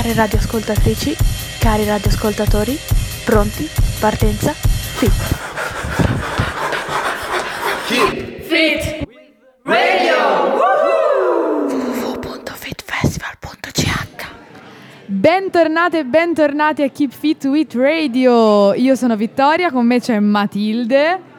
Care radioascoltatrici, cari radioascoltatori, pronti? Partenza? Fit! Fit Radio! www.fitfestival.ch Bentornate e bentornati a Keep Fit with Radio. Io sono Vittoria, con me c'è Matilde.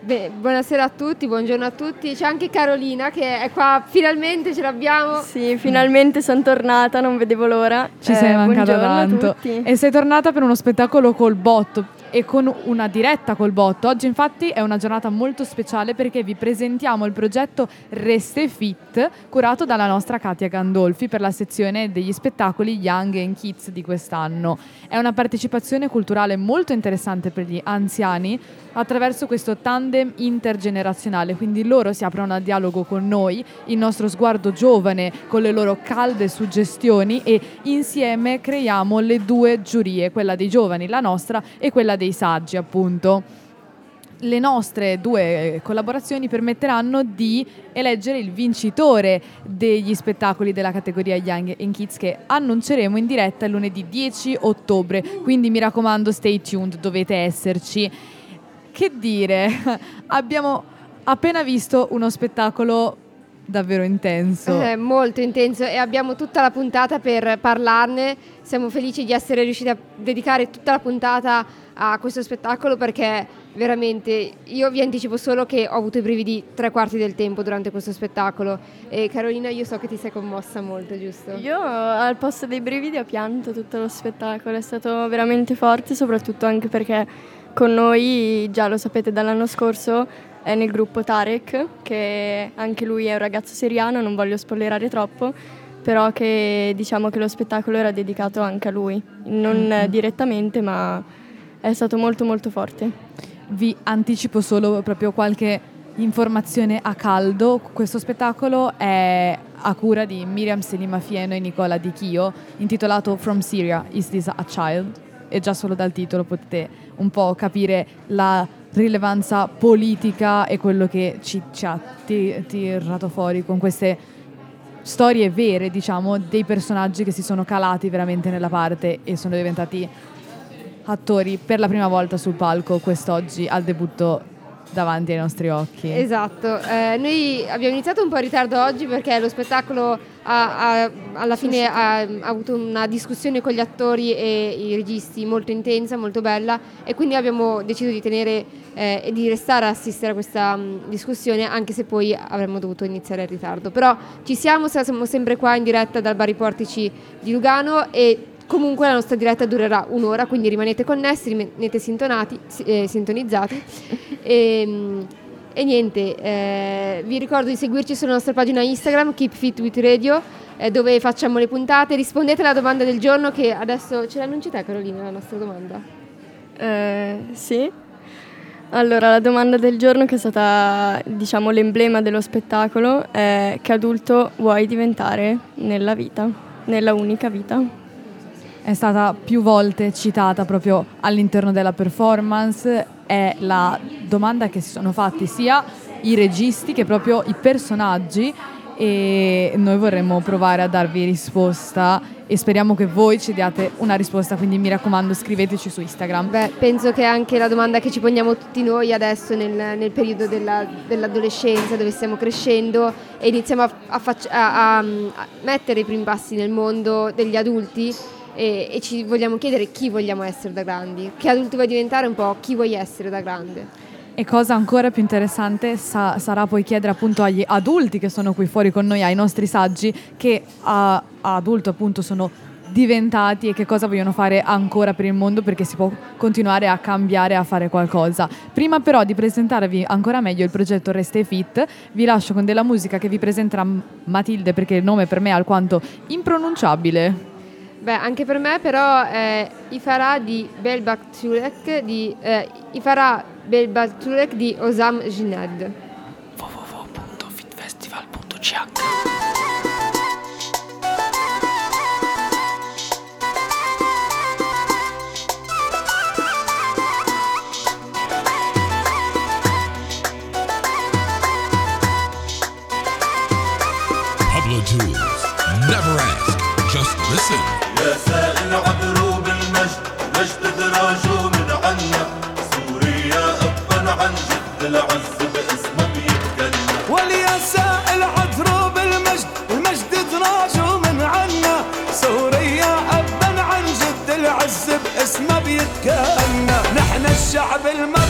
Beh, buonasera a tutti, buongiorno a tutti. C'è anche Carolina che è qua, finalmente ce l'abbiamo. Sì, finalmente sono tornata, non vedevo l'ora. Ci Eh, sei mancata tanto. tutti. E sei tornata per uno spettacolo col botto e con una diretta col botto. Oggi infatti è una giornata molto speciale perché vi presentiamo il progetto Reste Fit curato dalla nostra Katia Gandolfi per la sezione degli spettacoli Young and Kids di quest'anno. È una partecipazione culturale molto interessante per gli anziani attraverso questo tandem intergenerazionale, quindi loro si aprono a dialogo con noi, il nostro sguardo giovane con le loro calde suggestioni e insieme creiamo le due giurie, quella dei giovani, la nostra, e quella dei saggi, appunto. Le nostre due collaborazioni permetteranno di eleggere il vincitore degli spettacoli della categoria Young and Kids che annunceremo in diretta lunedì 10 ottobre. Quindi mi raccomando, stay tuned, dovete esserci. Che dire, abbiamo appena visto uno spettacolo davvero intenso. È molto intenso e abbiamo tutta la puntata per parlarne. Siamo felici di essere riusciti a dedicare tutta la puntata a questo spettacolo perché veramente io vi anticipo solo che ho avuto i brividi tre quarti del tempo durante questo spettacolo e Carolina io so che ti sei commossa molto, giusto? Io al posto dei brividi ho pianto tutto lo spettacolo, è stato veramente forte, soprattutto anche perché con noi, già lo sapete dall'anno scorso, è nel gruppo Tarek, che anche lui è un ragazzo siriano, non voglio spoilerare troppo, però che diciamo che lo spettacolo era dedicato anche a lui, non eh, direttamente, ma è stato molto molto forte. Vi anticipo solo proprio qualche informazione a caldo. Questo spettacolo è a cura di Miriam Selima Fieno e Nicola Di Chio, intitolato From Syria, Is This a Child? E già solo dal titolo potete un po' capire la rilevanza politica e quello che ci, ci ha ti- tirato fuori con queste storie vere, diciamo, dei personaggi che si sono calati veramente nella parte e sono diventati attori per la prima volta sul palco quest'oggi al debutto davanti ai nostri occhi. Esatto, Eh, noi abbiamo iniziato un po' in ritardo oggi perché lo spettacolo ha- ha- alla fine ha, ha avuto una discussione con gli attori e i registi molto intensa, molto bella e quindi abbiamo deciso di tenere eh, e di restare a assistere a questa mh, discussione anche se poi avremmo dovuto iniziare in ritardo. Però ci siamo, siamo sempre qua in diretta dal Bar I Portici di Lugano e Comunque la nostra diretta durerà un'ora, quindi rimanete connessi, rimanete sintonati, si- eh, sintonizzati. e, mm, e niente, eh, vi ricordo di seguirci sulla nostra pagina Instagram, Keep Fit with Radio, eh, dove facciamo le puntate. Rispondete alla domanda del giorno che adesso ce l'annunci te Carolina, la nostra domanda. Eh, sì. Allora, la domanda del giorno che è stata, diciamo, l'emblema dello spettacolo è che adulto vuoi diventare nella vita, nella unica vita? È stata più volte citata proprio all'interno della performance, è la domanda che si sono fatti sia i registi che proprio i personaggi e noi vorremmo provare a darvi risposta e speriamo che voi ci diate una risposta, quindi mi raccomando scriveteci su Instagram. Beh, penso che anche la domanda che ci poniamo tutti noi adesso nel, nel periodo della- dell'adolescenza dove stiamo crescendo e iniziamo a, a- a- a mettere i primi passi nel mondo degli adulti e, e ci vogliamo chiedere chi vogliamo essere da grandi, che adulto vuoi diventare un po' chi vuoi essere da grande. E cosa ancora più interessante sa- sarà poi chiedere appunto agli adulti che sono qui fuori con noi, ai nostri saggi, che a, a adulto appunto sono diventati e che cosa vogliono fare ancora per il mondo perché si può continuare a cambiare, a fare qualcosa. Prima però di presentarvi ancora meglio il progetto Reste Fit, vi lascio con della musica che vi presenterà Matilde perché il nome per me è alquanto impronunciabile. Beh, anche per me però eh, Ifara di Belbak Turek di, eh, Ifara Belbak Turek di Osam Jinad. www.fitfestival.ch الشعب المصري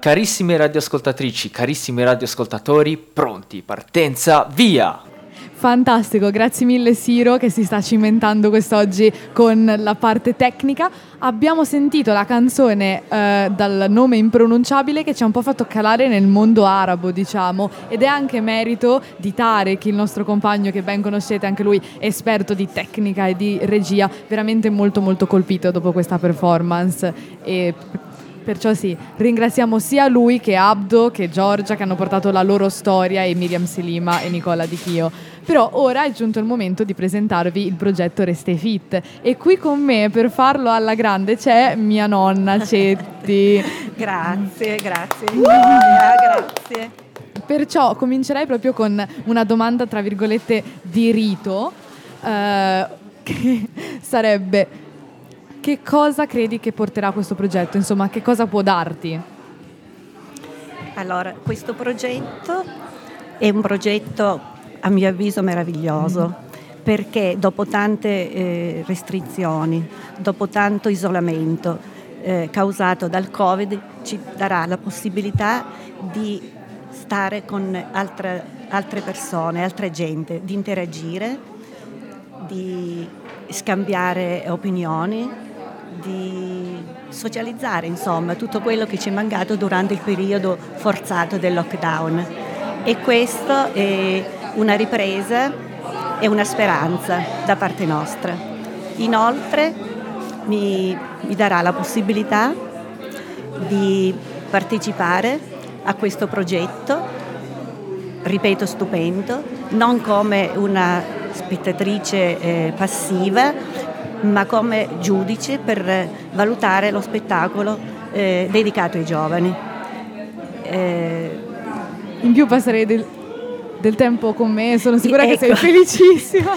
Carissime radioascoltatrici, carissimi radioascoltatori, pronti, partenza, via! Fantastico, grazie mille Siro che si sta cimentando quest'oggi con la parte tecnica. Abbiamo sentito la canzone eh, dal nome impronunciabile che ci ha un po' fatto calare nel mondo arabo, diciamo, ed è anche merito di Tarek, il nostro compagno che ben conoscete, anche lui esperto di tecnica e di regia, veramente molto molto colpito dopo questa performance e Perciò sì, ringraziamo sia lui che Abdo che Giorgia che hanno portato la loro storia e Miriam Selima e Nicola Di Chio. Però ora è giunto il momento di presentarvi il progetto Reste Fit e qui con me per farlo alla grande c'è mia nonna Cetti. Grazie, grazie. Gloria, grazie. Perciò comincerei proprio con una domanda, tra virgolette, di rito, eh, che sarebbe che cosa credi che porterà questo progetto? Insomma, che cosa può darti? Allora, questo progetto è un progetto a mio avviso meraviglioso perché dopo tante eh, restrizioni, dopo tanto isolamento eh, causato dal Covid, ci darà la possibilità di stare con altre, altre persone, altra gente, di interagire, di scambiare opinioni, di socializzare, insomma, tutto quello che ci è mancato durante il periodo forzato del lockdown. E questo è una ripresa e una speranza da parte nostra. Inoltre mi, mi darà la possibilità di partecipare a questo progetto, ripeto stupendo, non come una spettatrice eh, passiva, ma come giudice per valutare lo spettacolo eh, dedicato ai giovani. Eh, in più passerei del, del, tempo con me, sono sicura ecco. che sei ecco. felicissima.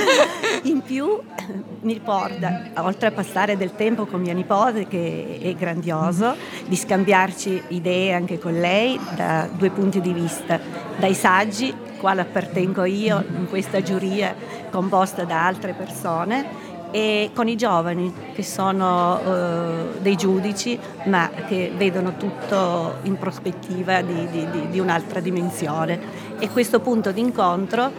in più mi porta, oltre a passare del tempo con mia nipote, che è grandioso, di scambiarci idee anche con lei da due punti di vista, dai saggi, quale appartengo io in questa giuria composta da altre persone, e con i giovani che sono eh, dei giudici ma che vedono tutto in prospettiva di, di, di, di un'altra dimensione e questo punto d'incontro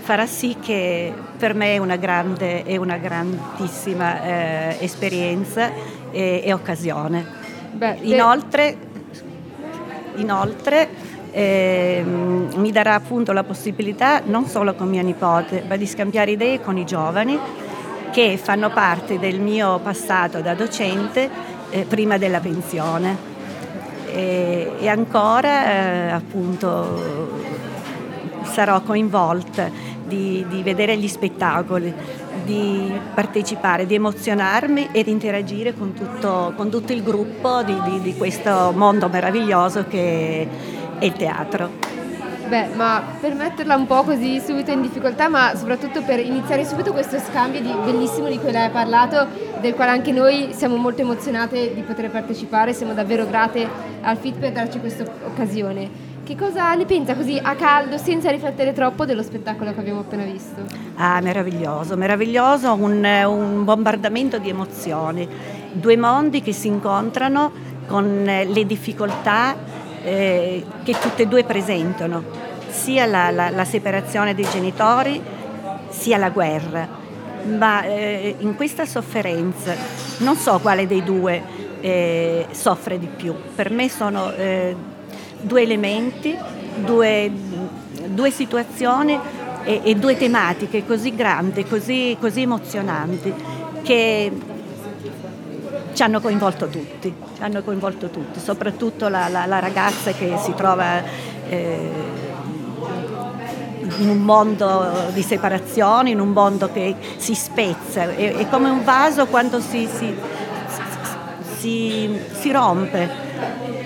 farà sì che per me è una grande e una grandissima eh, esperienza e, e occasione. Beh, inoltre, inoltre eh, mi darà appunto la possibilità non solo con mia nipote ma di scambiare idee con i giovani che fanno parte del mio passato da docente eh, prima della pensione. E, e ancora eh, appunto sarò coinvolta di, di, vedere gli spettacoli, di partecipare, di emozionarmi e di interagire con tutto, con tutto il gruppo di, di, di questo mondo meraviglioso che è il teatro. Beh, ma per metterla un po' così subito in difficoltà, ma soprattutto per iniziare subito questo scambio di, bellissimo di cui lei ha parlato, del quale anche noi siamo molto emozionate di poter partecipare, siamo davvero grate al FIT per darci questa occasione. Che cosa ne pensa così a caldo, senza riflettere troppo, dello spettacolo che abbiamo appena visto? Ah, meraviglioso, meraviglioso, un, un bombardamento di emozioni, due mondi che si incontrano con le difficoltà eh, che tutte e due presentano, sia la, la, la, separazione dei genitori sia la guerra. Ma eh, in questa sofferenza non so quale dei due eh, soffre di più. Per me sono eh, due elementi, due, due situazioni e, e, due tematiche così grandi, così, così emozionanti che ci hanno coinvolto tutti, ci hanno coinvolto tutti, soprattutto la, la, la ragazza che si trova eh, in un mondo di separazione, in un mondo che si spezza, è, è come un vaso quando si, si, si, si rompe.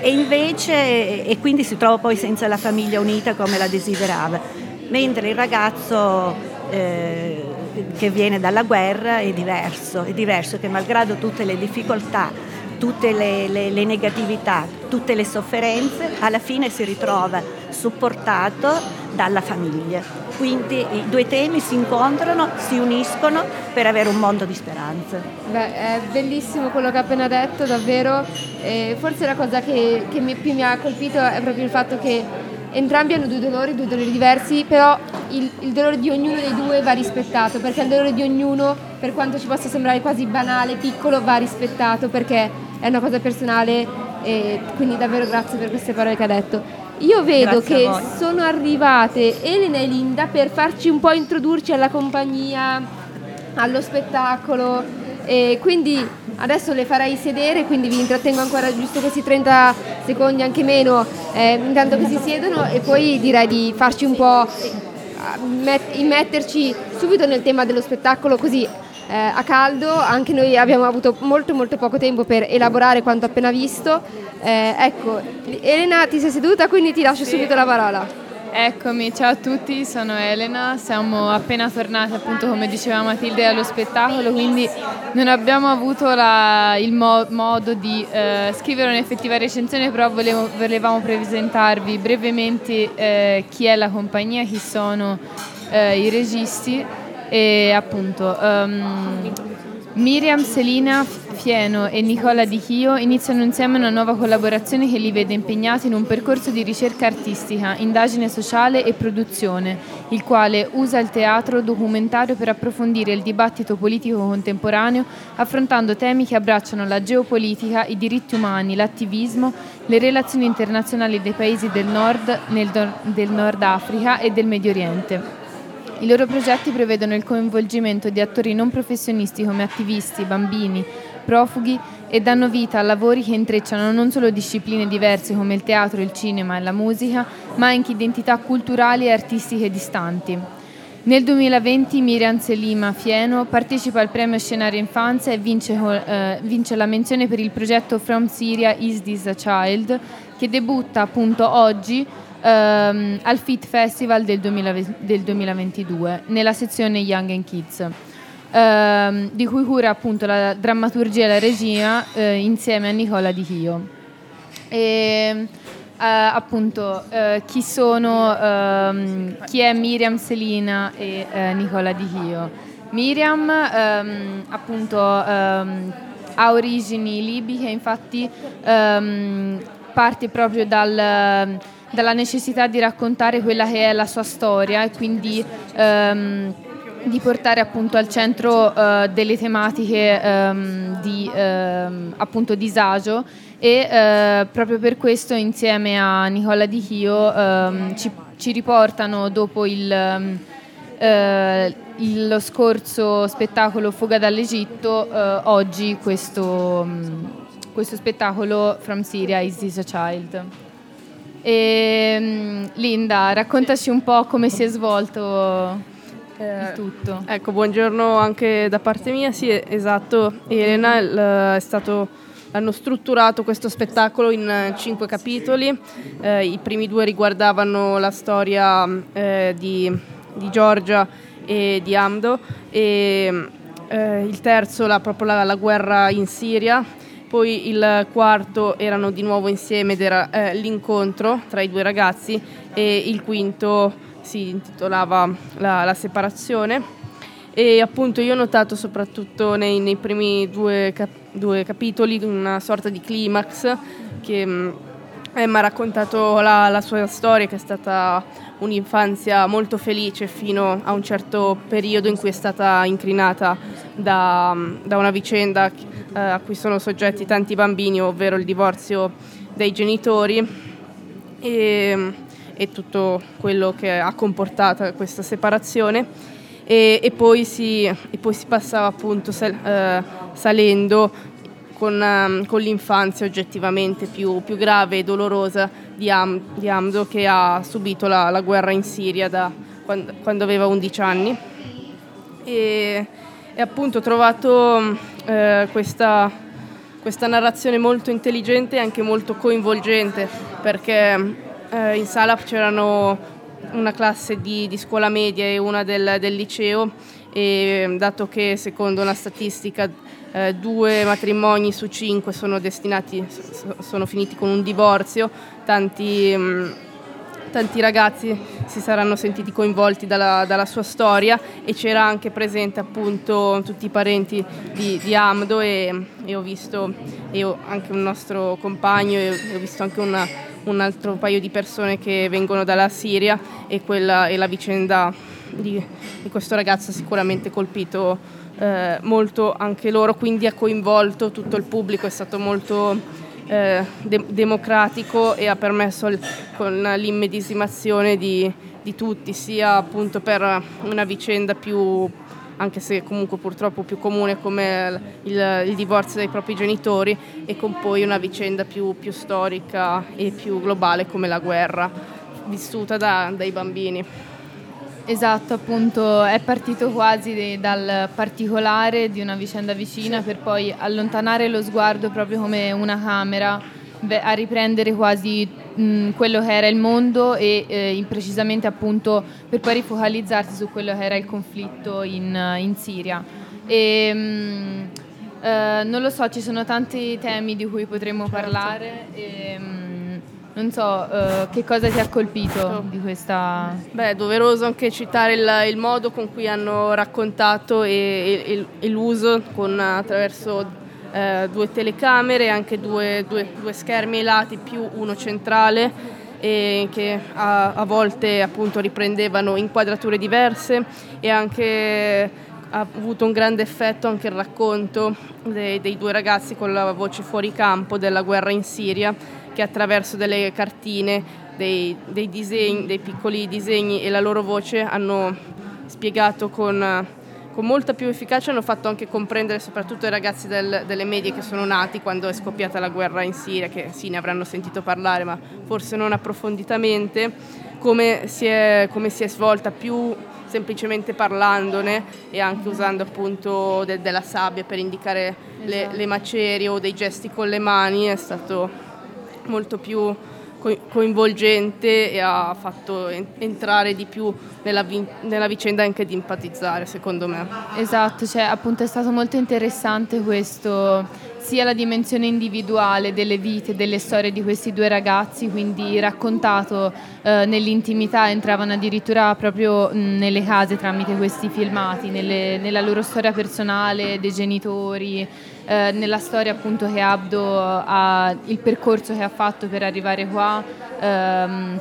E invece e quindi si trova poi senza la famiglia unita come la desiderava, mentre il ragazzo eh, che viene dalla guerra è diverso, è diverso che malgrado tutte le difficoltà, tutte le, le, le negatività, tutte le sofferenze, alla fine si ritrova supportato dalla famiglia. Quindi i due temi si incontrano, si uniscono per avere un mondo di speranza. Beh, è bellissimo quello che ha appena detto, davvero. E forse la cosa che, che mi, più mi ha colpito è proprio il fatto che entrambi hanno due dolori, due dolori diversi, però il, il, dolore di ognuno dei due va rispettato, perché il dolore di ognuno, per quanto ci possa sembrare quasi banale, piccolo, va rispettato perché è una cosa personale e quindi davvero grazie per queste parole che ha detto. Io vedo grazie che sono arrivate Elena e Linda per farci un po' introdurci alla compagnia, allo spettacolo e quindi adesso le farei sedere, quindi vi intrattengo ancora giusto questi 30 secondi, anche meno, eh, intanto che si siedono e poi direi di farci un po' immetterci subito nel tema dello spettacolo così eh, a caldo, anche noi abbiamo avuto molto molto poco tempo per elaborare quanto appena visto. Eh, ecco, Elena ti sei seduta quindi ti lascio sì. subito la parola. Eccomi, ciao a tutti, sono Elena, siamo appena tornati appunto come diceva Matilde allo spettacolo, quindi non abbiamo avuto la, il mo- modo di eh, scrivere un'effettiva recensione, però volevo, volevamo presentarvi brevemente eh, chi è la compagnia, chi sono eh, i registi e appunto um, Miriam, Selina Fieno e Nicola Di Chio iniziano insieme una nuova collaborazione che li vede impegnati in un percorso di ricerca artistica, indagine sociale e produzione, il quale usa il teatro documentario per approfondire il dibattito politico contemporaneo, affrontando temi che abbracciano la geopolitica, i diritti umani, l'attivismo, le relazioni internazionali dei paesi del nord, nel, del Nord Africa e del Medio Oriente. I loro progetti prevedono il coinvolgimento di attori non professionisti come attivisti, bambini, profughi e danno vita a lavori che intrecciano non solo discipline diverse come il teatro, il cinema e la musica, ma anche identità culturali e artistiche distanti. Nel 2020 Miriam Selima Fieno partecipa al premio Scenario Infanzia e vince, eh, vince, la menzione per il progetto From Syria Is This a Child che debutta appunto oggi ehm, al FIT Festival del, 2020, del 2022 nella sezione Young and Kids. Ehm, di cui cura appunto la drammaturgia e la regia eh, insieme a Nicola Di Chio. E, Uh, appunto uh, chi sono um, chi è Miriam Selina e uh, Nicola Di Chio Miriam um, appunto um, ha origini libiche infatti parte proprio dal dalla necessità di raccontare quella che è la sua storia e quindi ehm, di portare appunto al centro eh, delle tematiche ehm, di ehm, appunto disagio e eh, proprio per questo insieme a Nicola Di Chio ehm, ci, ci, riportano dopo il, ehm, eh, lo scorso spettacolo Fuga dall'Egitto eh, oggi questo, questo spettacolo From Syria is this a Child. E, mm, Linda, raccontaci un po' come si è svolto eh, il tutto. Ecco, buongiorno anche da parte mia. Sì, esatto, Elena il, è stato hanno strutturato questo spettacolo in eh, cinque capitoli. Eh, I primi due riguardavano la storia eh, di, di, Giorgia e di Amdo e eh, il terzo la, proprio la, la, guerra in Siria poi il quarto erano di nuovo insieme ed era eh, l'incontro tra i due ragazzi e il quinto si intitolava La, la separazione. E appunto io ho notato soprattutto nei, nei primi due, cap- due, capitoli una sorta di climax che mh, mm, Emma ha raccontato la, la sua storia che è stata un'infanzia molto felice fino a un certo periodo in cui è stata incrinata da, da una vicenda eh, a cui sono soggetti tanti bambini, ovvero il divorzio dei genitori. E, e tutto quello che ha comportato questa separazione. E, e, poi, si, e poi, si, passava appunto sal, eh, salendo con, um, con, l'infanzia oggettivamente più, più, grave e dolorosa di, Am, di Amdo che ha subito la, la guerra in Siria da quando, quando aveva 11 anni. E, e appunto ho trovato eh, questa, questa, narrazione molto intelligente e anche molto coinvolgente perché eh, in sala c'erano una classe di, di scuola media e una del, del, liceo e dato che secondo una statistica eh, due matrimoni su cinque sono destinati, sono finiti con un divorzio, tanti... Mh, mm, tanti ragazzi si saranno sentiti coinvolti dalla, dalla, sua storia e c'era anche presente appunto tutti i parenti di, di Amdo e, e, ho visto e ho anche un nostro compagno e ho visto anche una, un altro paio di persone che vengono dalla Siria e, quella, e la vicenda di, di questo ragazzo sicuramente colpito eh, molto anche loro, quindi ha coinvolto tutto il pubblico, è stato molto eh, de- democratico e ha permesso il, con l'immedesimazione di, di tutti, sia appunto per una vicenda più anche se comunque purtroppo più comune come il, il, divorzio dei propri genitori e con poi una vicenda più, più storica e più globale come la guerra vissuta da, dai bambini. Esatto, appunto è partito quasi dal particolare di una vicenda vicina per poi allontanare lo sguardo proprio come una camera a riprendere quasi mh, quello che era il mondo e eh, precisamente appunto per poi rifocalizzarsi su quello che era il conflitto in, in Siria. E, mh, eh, non lo so, ci sono tanti temi di cui potremmo certo. parlare. E, mh, non so, eh, che cosa ti ha colpito di questa... Beh, è doveroso anche citare il, il modo con cui hanno raccontato e, e, e l'uso con, attraverso eh, due telecamere anche due, due, due, schermi ai lati più uno centrale che a, a volte appunto riprendevano inquadrature diverse e anche ha avuto un grande effetto anche il racconto dei, dei due ragazzi con la voce fuori campo della guerra in Siria che attraverso delle cartine, dei, dei, disegni, dei piccoli disegni e la loro voce hanno spiegato con, con molta più efficacia, hanno fatto anche comprendere soprattutto ai ragazzi del, delle medie che sono nati quando è scoppiata la guerra in Siria, che sì ne avranno sentito parlare ma forse non approfonditamente, come si è, come si è svolta più semplicemente parlandone e anche usando appunto de- della sabbia per indicare esatto. le, le macerie o dei gesti con le mani è stato molto più coinvolgente e ha fatto entrare di più nella, vi- nella, vicenda anche di empatizzare secondo me. Esatto, cioè appunto è stato molto interessante questo, sia la dimensione individuale delle vite, delle storie di questi due ragazzi, quindi raccontato eh, nell'intimità, entravano addirittura proprio nelle case tramite questi filmati, nelle, nella loro storia personale, dei genitori eh, nella storia appunto che Abdo ha, il percorso che ha fatto per arrivare qua ehm,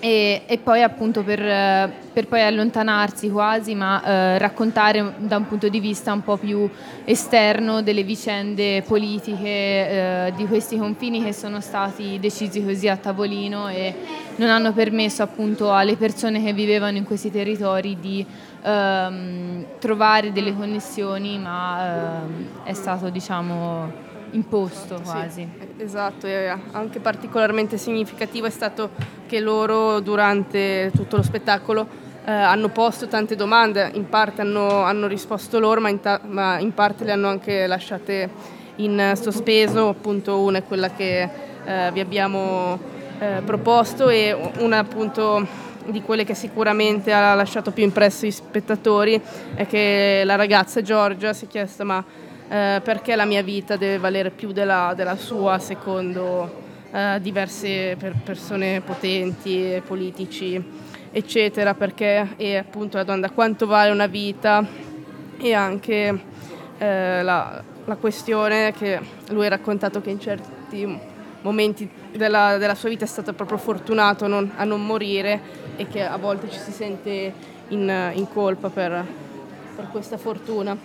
e, e, poi appunto per, per, poi allontanarsi quasi, ma eh, raccontare da un punto di vista un po' più esterno delle vicende politiche eh, di questi confini che sono stati decisi così a tavolino e non hanno permesso appunto alle persone che vivevano in questi territori di ehm, trovare delle connessioni, ma ehm, è stato diciamo imposto quasi. Sì, esatto, e anche particolarmente significativo è stato che loro durante tutto lo spettacolo eh, hanno posto tante domande, in parte hanno, hanno risposto loro, ma in, ta- ma in, parte le hanno anche lasciate in sospeso, appunto una è quella che eh, vi abbiamo eh, proposto e una appunto di quelle che sicuramente ha lasciato più impresso i spettatori è che la ragazza Giorgia si è chiesta ma eh, perché la mia vita deve valere più della, della sua secondo eh, diverse per persone potenti, politici, eccetera, perché è appunto la domanda quanto vale una vita? E anche eh, la, la questione che lui ha raccontato che in certi momenti della, della, sua vita è stato proprio fortunato non, a non morire e che a volte ci si sente in, in colpa per, per questa fortuna.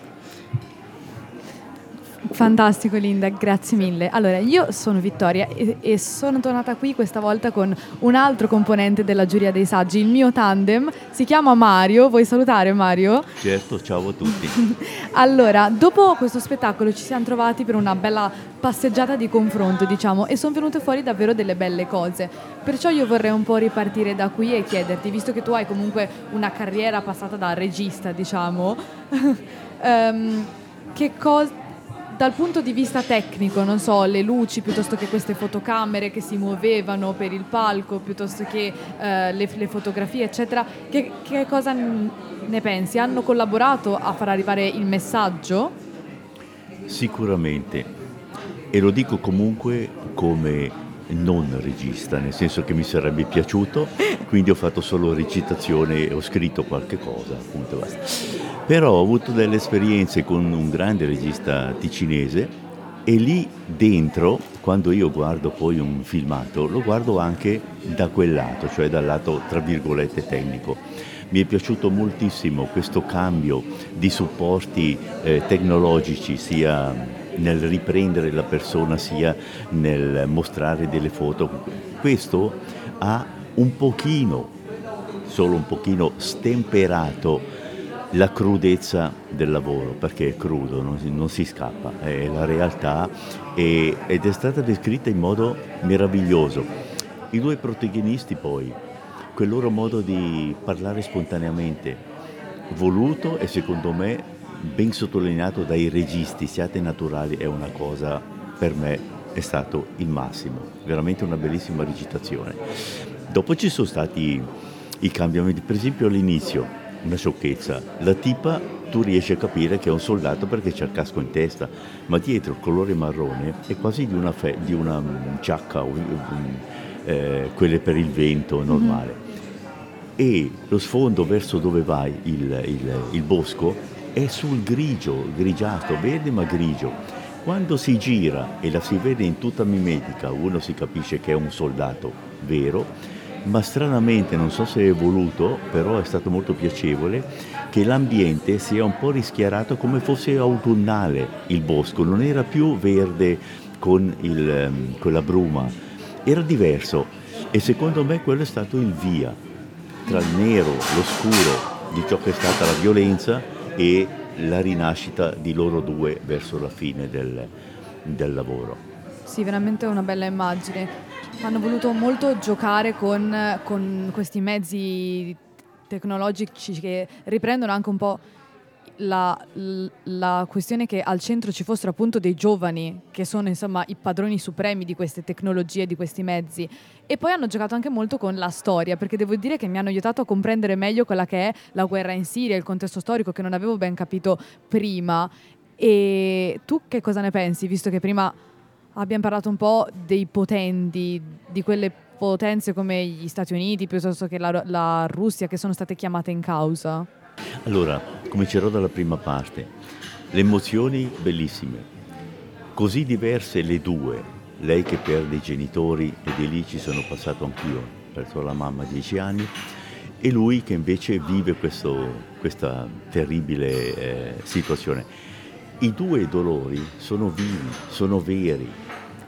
Fantastico Linda, grazie mille. Allora, io sono Vittoria e, e, sono tornata qui questa volta con un altro componente della giuria dei saggi, il mio tandem, si chiama Mario, vuoi salutare Mario? Certo, ciao a tutti. allora, dopo questo spettacolo ci siamo trovati per una bella passeggiata di confronto, diciamo, e sono venute fuori davvero delle belle cose. Perciò io vorrei un po' ripartire da qui e chiederti, visto che tu hai comunque una carriera passata da regista, diciamo, um, che cosa dal punto di vista tecnico, non so, le luci piuttosto che queste fotocamere che si muovevano per il palco, piuttosto che eh, le, le, fotografie, eccetera, che, che cosa ne pensi? Hanno collaborato a far arrivare il messaggio? Sicuramente, e lo dico comunque come non regista, nel senso che mi sarebbe piaciuto, quindi ho fatto solo recitazione e ho scritto qualche cosa, appunto. Però ho avuto delle esperienze con un grande regista ticinese e lì dentro, quando io guardo poi un filmato, lo guardo anche da quel lato, cioè dal lato tra virgolette tecnico. Mi è piaciuto moltissimo questo cambio di supporti eh, tecnologici, sia nel riprendere la persona sia nel mostrare delle foto. Questo ha un pochino, solo un pochino, stemperato la crudezza del lavoro, perché è crudo, non si, non si scappa, è la realtà e, ed è stata descritta in modo meraviglioso. I due protagonisti poi, quel loro modo di parlare spontaneamente, voluto e secondo me ben sottolineato dai registi, siate naturali, è una cosa per me è stato il massimo, veramente una bellissima recitazione. Dopo ci sono stati i cambiamenti, per esempio all'inizio, una sciocchezza, la tipa tu riesci a capire che è un soldato perché c'è il casco in testa, ma dietro il colore marrone è quasi di una, fe- di una mm, giacca, um, eh, quelle per il vento normale. E lo sfondo verso dove vai, il, il, il bosco, è sul grigio, grigiato, verde ma grigio. Quando si gira e la si vede in tutta mimetica, uno si capisce che è un soldato vero, ma stranamente, non so se è voluto, però è stato molto piacevole, che l'ambiente sia un po' rischiarato come fosse autunnale il bosco, non era più verde con, il, ehm, con la bruma, era diverso e secondo me quello è stato il via tra il nero, l'oscuro di ciò che è stata la violenza e la rinascita di loro due verso la fine del, del lavoro. Sì, veramente una bella immagine. Hanno voluto molto giocare con, con questi mezzi tecnologici che riprendono anche un po' la, la, questione che al centro ci fossero appunto dei giovani che sono insomma i padroni supremi di queste tecnologie, di questi mezzi. E poi hanno giocato anche molto con la storia, perché devo dire che mi hanno aiutato a comprendere meglio quella che è la guerra in Siria, il contesto storico che non avevo ben capito prima. E tu che cosa ne pensi, visto che prima abbiamo parlato un po' dei potenti, di quelle potenze come gli Stati Uniti piuttosto che la, la Russia che sono state chiamate in causa? Allora, comincerò dalla prima parte. Le emozioni bellissime, così diverse le due, lei che perde i genitori e di lì ci sono passato anch'io, perso la mamma a dieci anni, e lui che invece vive questo, questa terribile eh, situazione. I due dolori sono vivi, sono veri,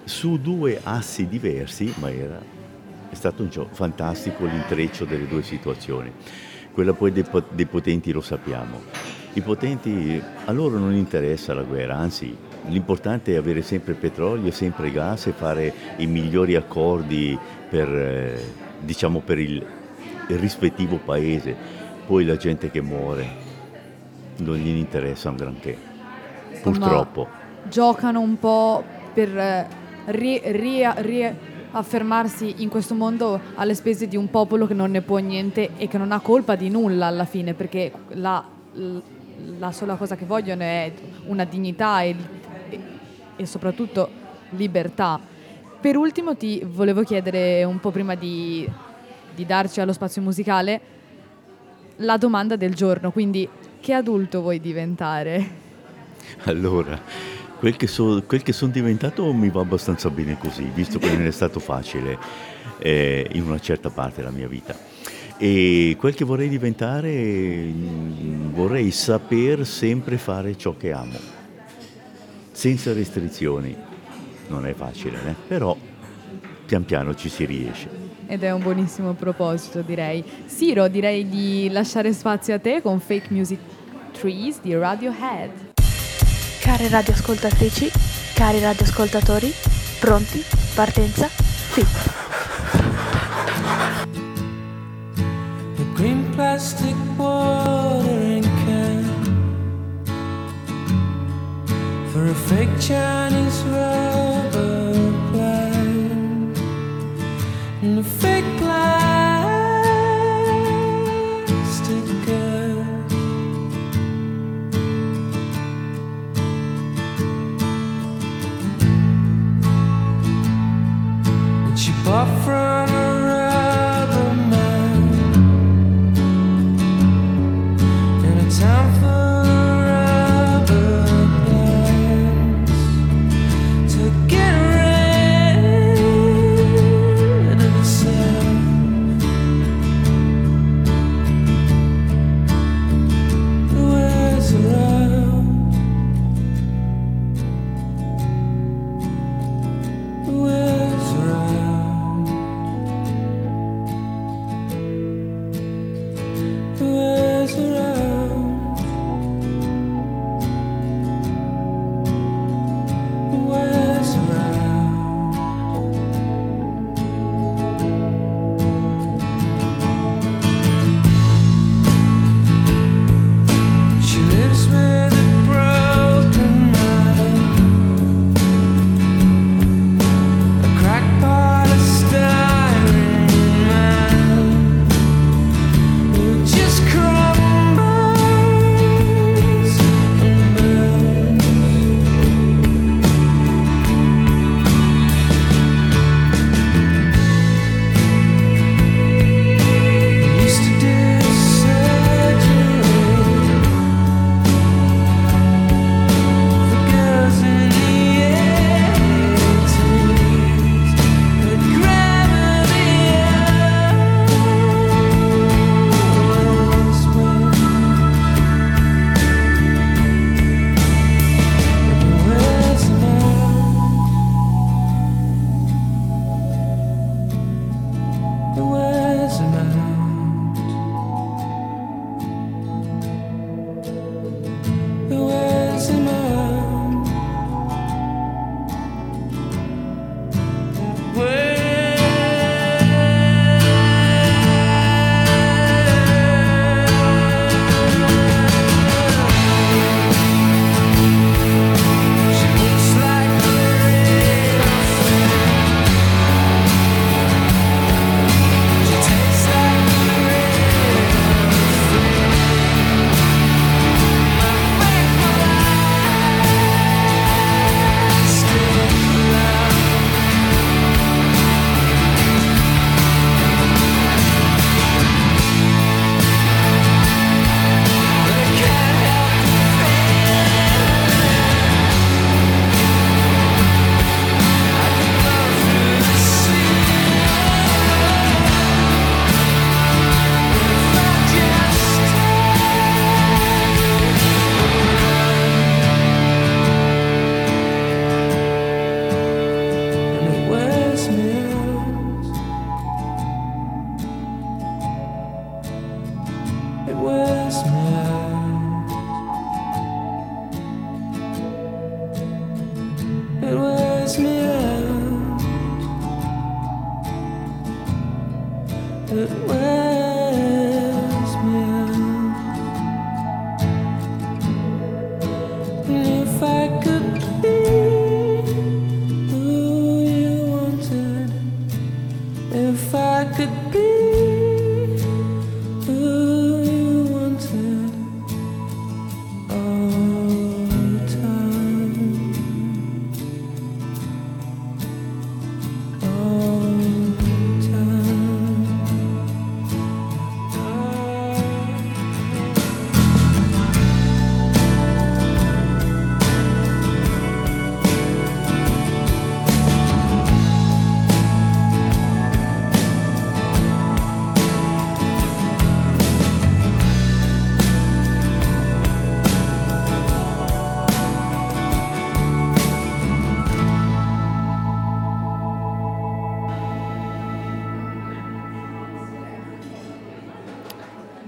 su due assi diversi, ma era, è stato un gioco fantastico l'intreccio delle due situazioni. Quella poi dei, dei potenti lo sappiamo. I potenti, a loro non interessa la guerra, anzi l'importante è avere sempre petrolio, sempre gas e fare i migliori accordi per, eh, diciamo, per il, il rispettivo paese. Poi la gente che muore non gli interessa un granché, purtroppo. Ma giocano un po' per eh, ri, ri, riaffermarsi in questo mondo alle spese di un popolo che non ne può niente e che non ha colpa di nulla alla fine, perché la, la sola cosa che vogliono è una dignità e, e soprattutto libertà. Per ultimo ti volevo chiedere un po' prima di, di darci allo spazio musicale la domanda del giorno, quindi che adulto vuoi diventare? Allora, quel che, so, quel che sono diventato mi va abbastanza bene così, visto che non è stato facile eh, in una certa parte della mia vita. E quel che vorrei diventare, mm, vorrei saper sempre fare ciò che amo, senza restrizioni. Non è facile, eh? però pian piano ci si riesce. Ed è un buonissimo proposito, direi. Siro, direi di lasciare spazio a te con Fake Music Trees di Radiohead. Care radioascoltatrici, cari radioascoltatori, pronti? Partenza? The green plastic watering can for a fake Chinese rubber plant and a fake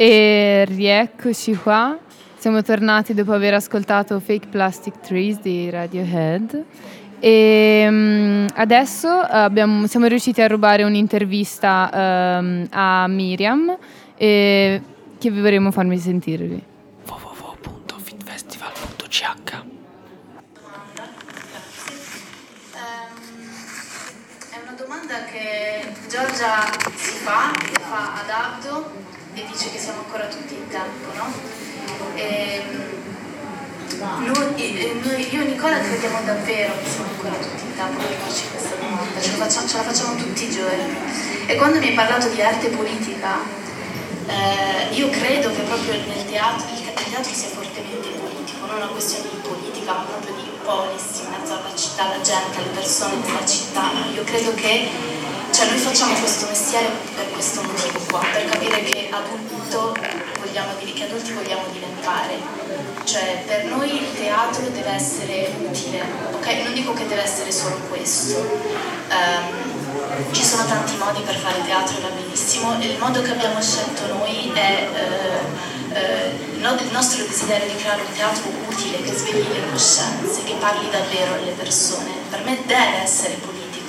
E rieccoci qua. Siamo tornati dopo aver ascoltato Fake Plastic Trees di Radiohead. E mm, adesso abbiamo- siamo riusciti a rubare un'intervista ehm, a Miriam e che vi vorremmo farvi sentire. www.fitfestival.ch È una domanda che Giorgia si fa, che fa ad Abdo dice che siamo ancora tutti in tempo, no? Ehm, noi- eh, noi- io e Nicola crediamo davvero che siamo ancora tutti in tempo per farci questa domanda, ce, lo facciamo, ce la facciamo tutti i giorni. E quando mi hai parlato di arte politica, eh, io credo che proprio nel teatro, il teatro sia fortemente politico, non una questione di politica, ma proprio di policy in mezzo alla città, alla gente, alle persone della città. Io credo che cioè, noi facciamo questo mestiere per questo motivo qua, per capire che adulto vogliamo dire, che adulti vogliamo diventare. Cioè, per noi il teatro deve essere utile, ok? Non dico che deve essere solo questo. Ehm, ci sono tanti modi per fare teatro, va benissimo. Il modo che abbiamo scelto noi è eh, eh, il no- il nostro desiderio di creare un teatro utile, che svegli le coscienze, che parli davvero alle persone. Per me deve essere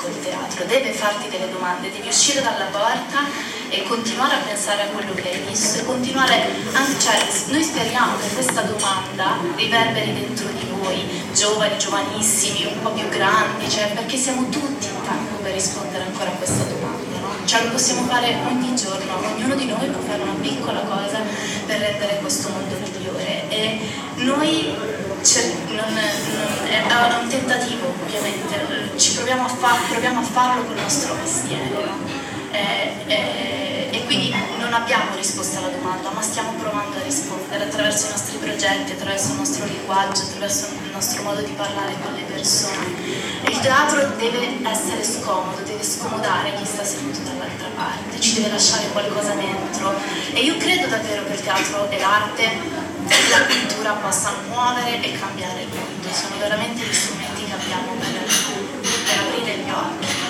politico il teatro, deve farti delle domande, devi uscire dalla porta e continuare a pensare a quello che hai visto e continuare anche, cioè, noi speriamo che questa domanda riverberi dentro di voi, giovani, giovanissimi, un po' più grandi, cioè, perché siamo tutti in tempo per rispondere ancora a questa domanda, no? Cioè lo possiamo fare ogni giorno, ognuno di noi può fare una piccola cosa per rendere questo mondo migliore e noi cer- non- non- è un tentativo ovviamente, ci proviamo a, fa- proviamo a farlo con il nostro mestiere no? Eh, eh, e quindi non abbiamo risposta alla domanda, ma stiamo provando a rispondere attraverso i nostri progetti, attraverso il nostro linguaggio, attraverso il nostro modo di parlare con le persone. Il teatro deve essere scomodo, deve scomodare chi sta seduto dall'altra parte, ci deve lasciare qualcosa dentro e io credo davvero che il teatro e l'arte e la cultura possano muovere e cambiare il mondo, sono veramente gli strumenti che abbiamo per, per aprire gli occhi.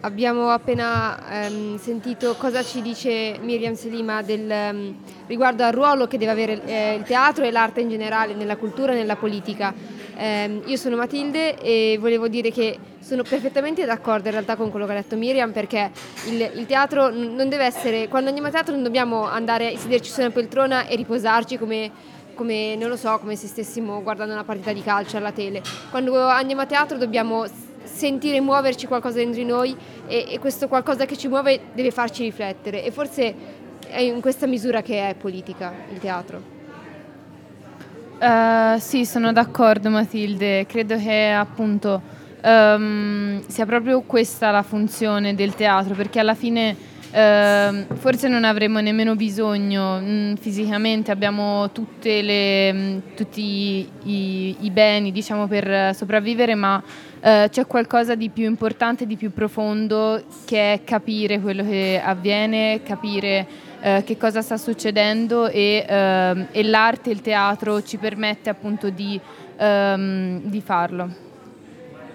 abbiamo appena ehm, sentito cosa ci dice Miriam Selima del, ehm, riguardo al ruolo che deve avere eh, il teatro e l'arte in generale nella cultura e nella politica. Ehm, io sono Matilde e volevo dire che sono perfettamente d'accordo in realtà con quello che ha detto Miriam perché il, il teatro non deve essere, quando andiamo a teatro non dobbiamo andare a sederci su una poltrona e riposarci come, come, non lo so, come se stessimo guardando una partita di calcio alla tele. Quando andiamo a teatro dobbiamo sentire muoverci qualcosa dentro di noi e, e questo qualcosa che ci muove deve farci riflettere e forse è in questa misura che è politica il teatro. Eh, sì, sono d'accordo Matilde, credo che appunto ehm, sia proprio questa la funzione del teatro, perché alla fine ehm, forse non avremmo nemmeno bisogno mh, fisicamente, abbiamo le, mh, tutti i, i beni diciamo, per sopravvivere, ma eh, c'è qualcosa di più importante, di più profondo, che è capire quello che avviene, capire eh, che cosa sta succedendo e, ehm, e l'arte, il teatro ci permette appunto di, ehm, di farlo.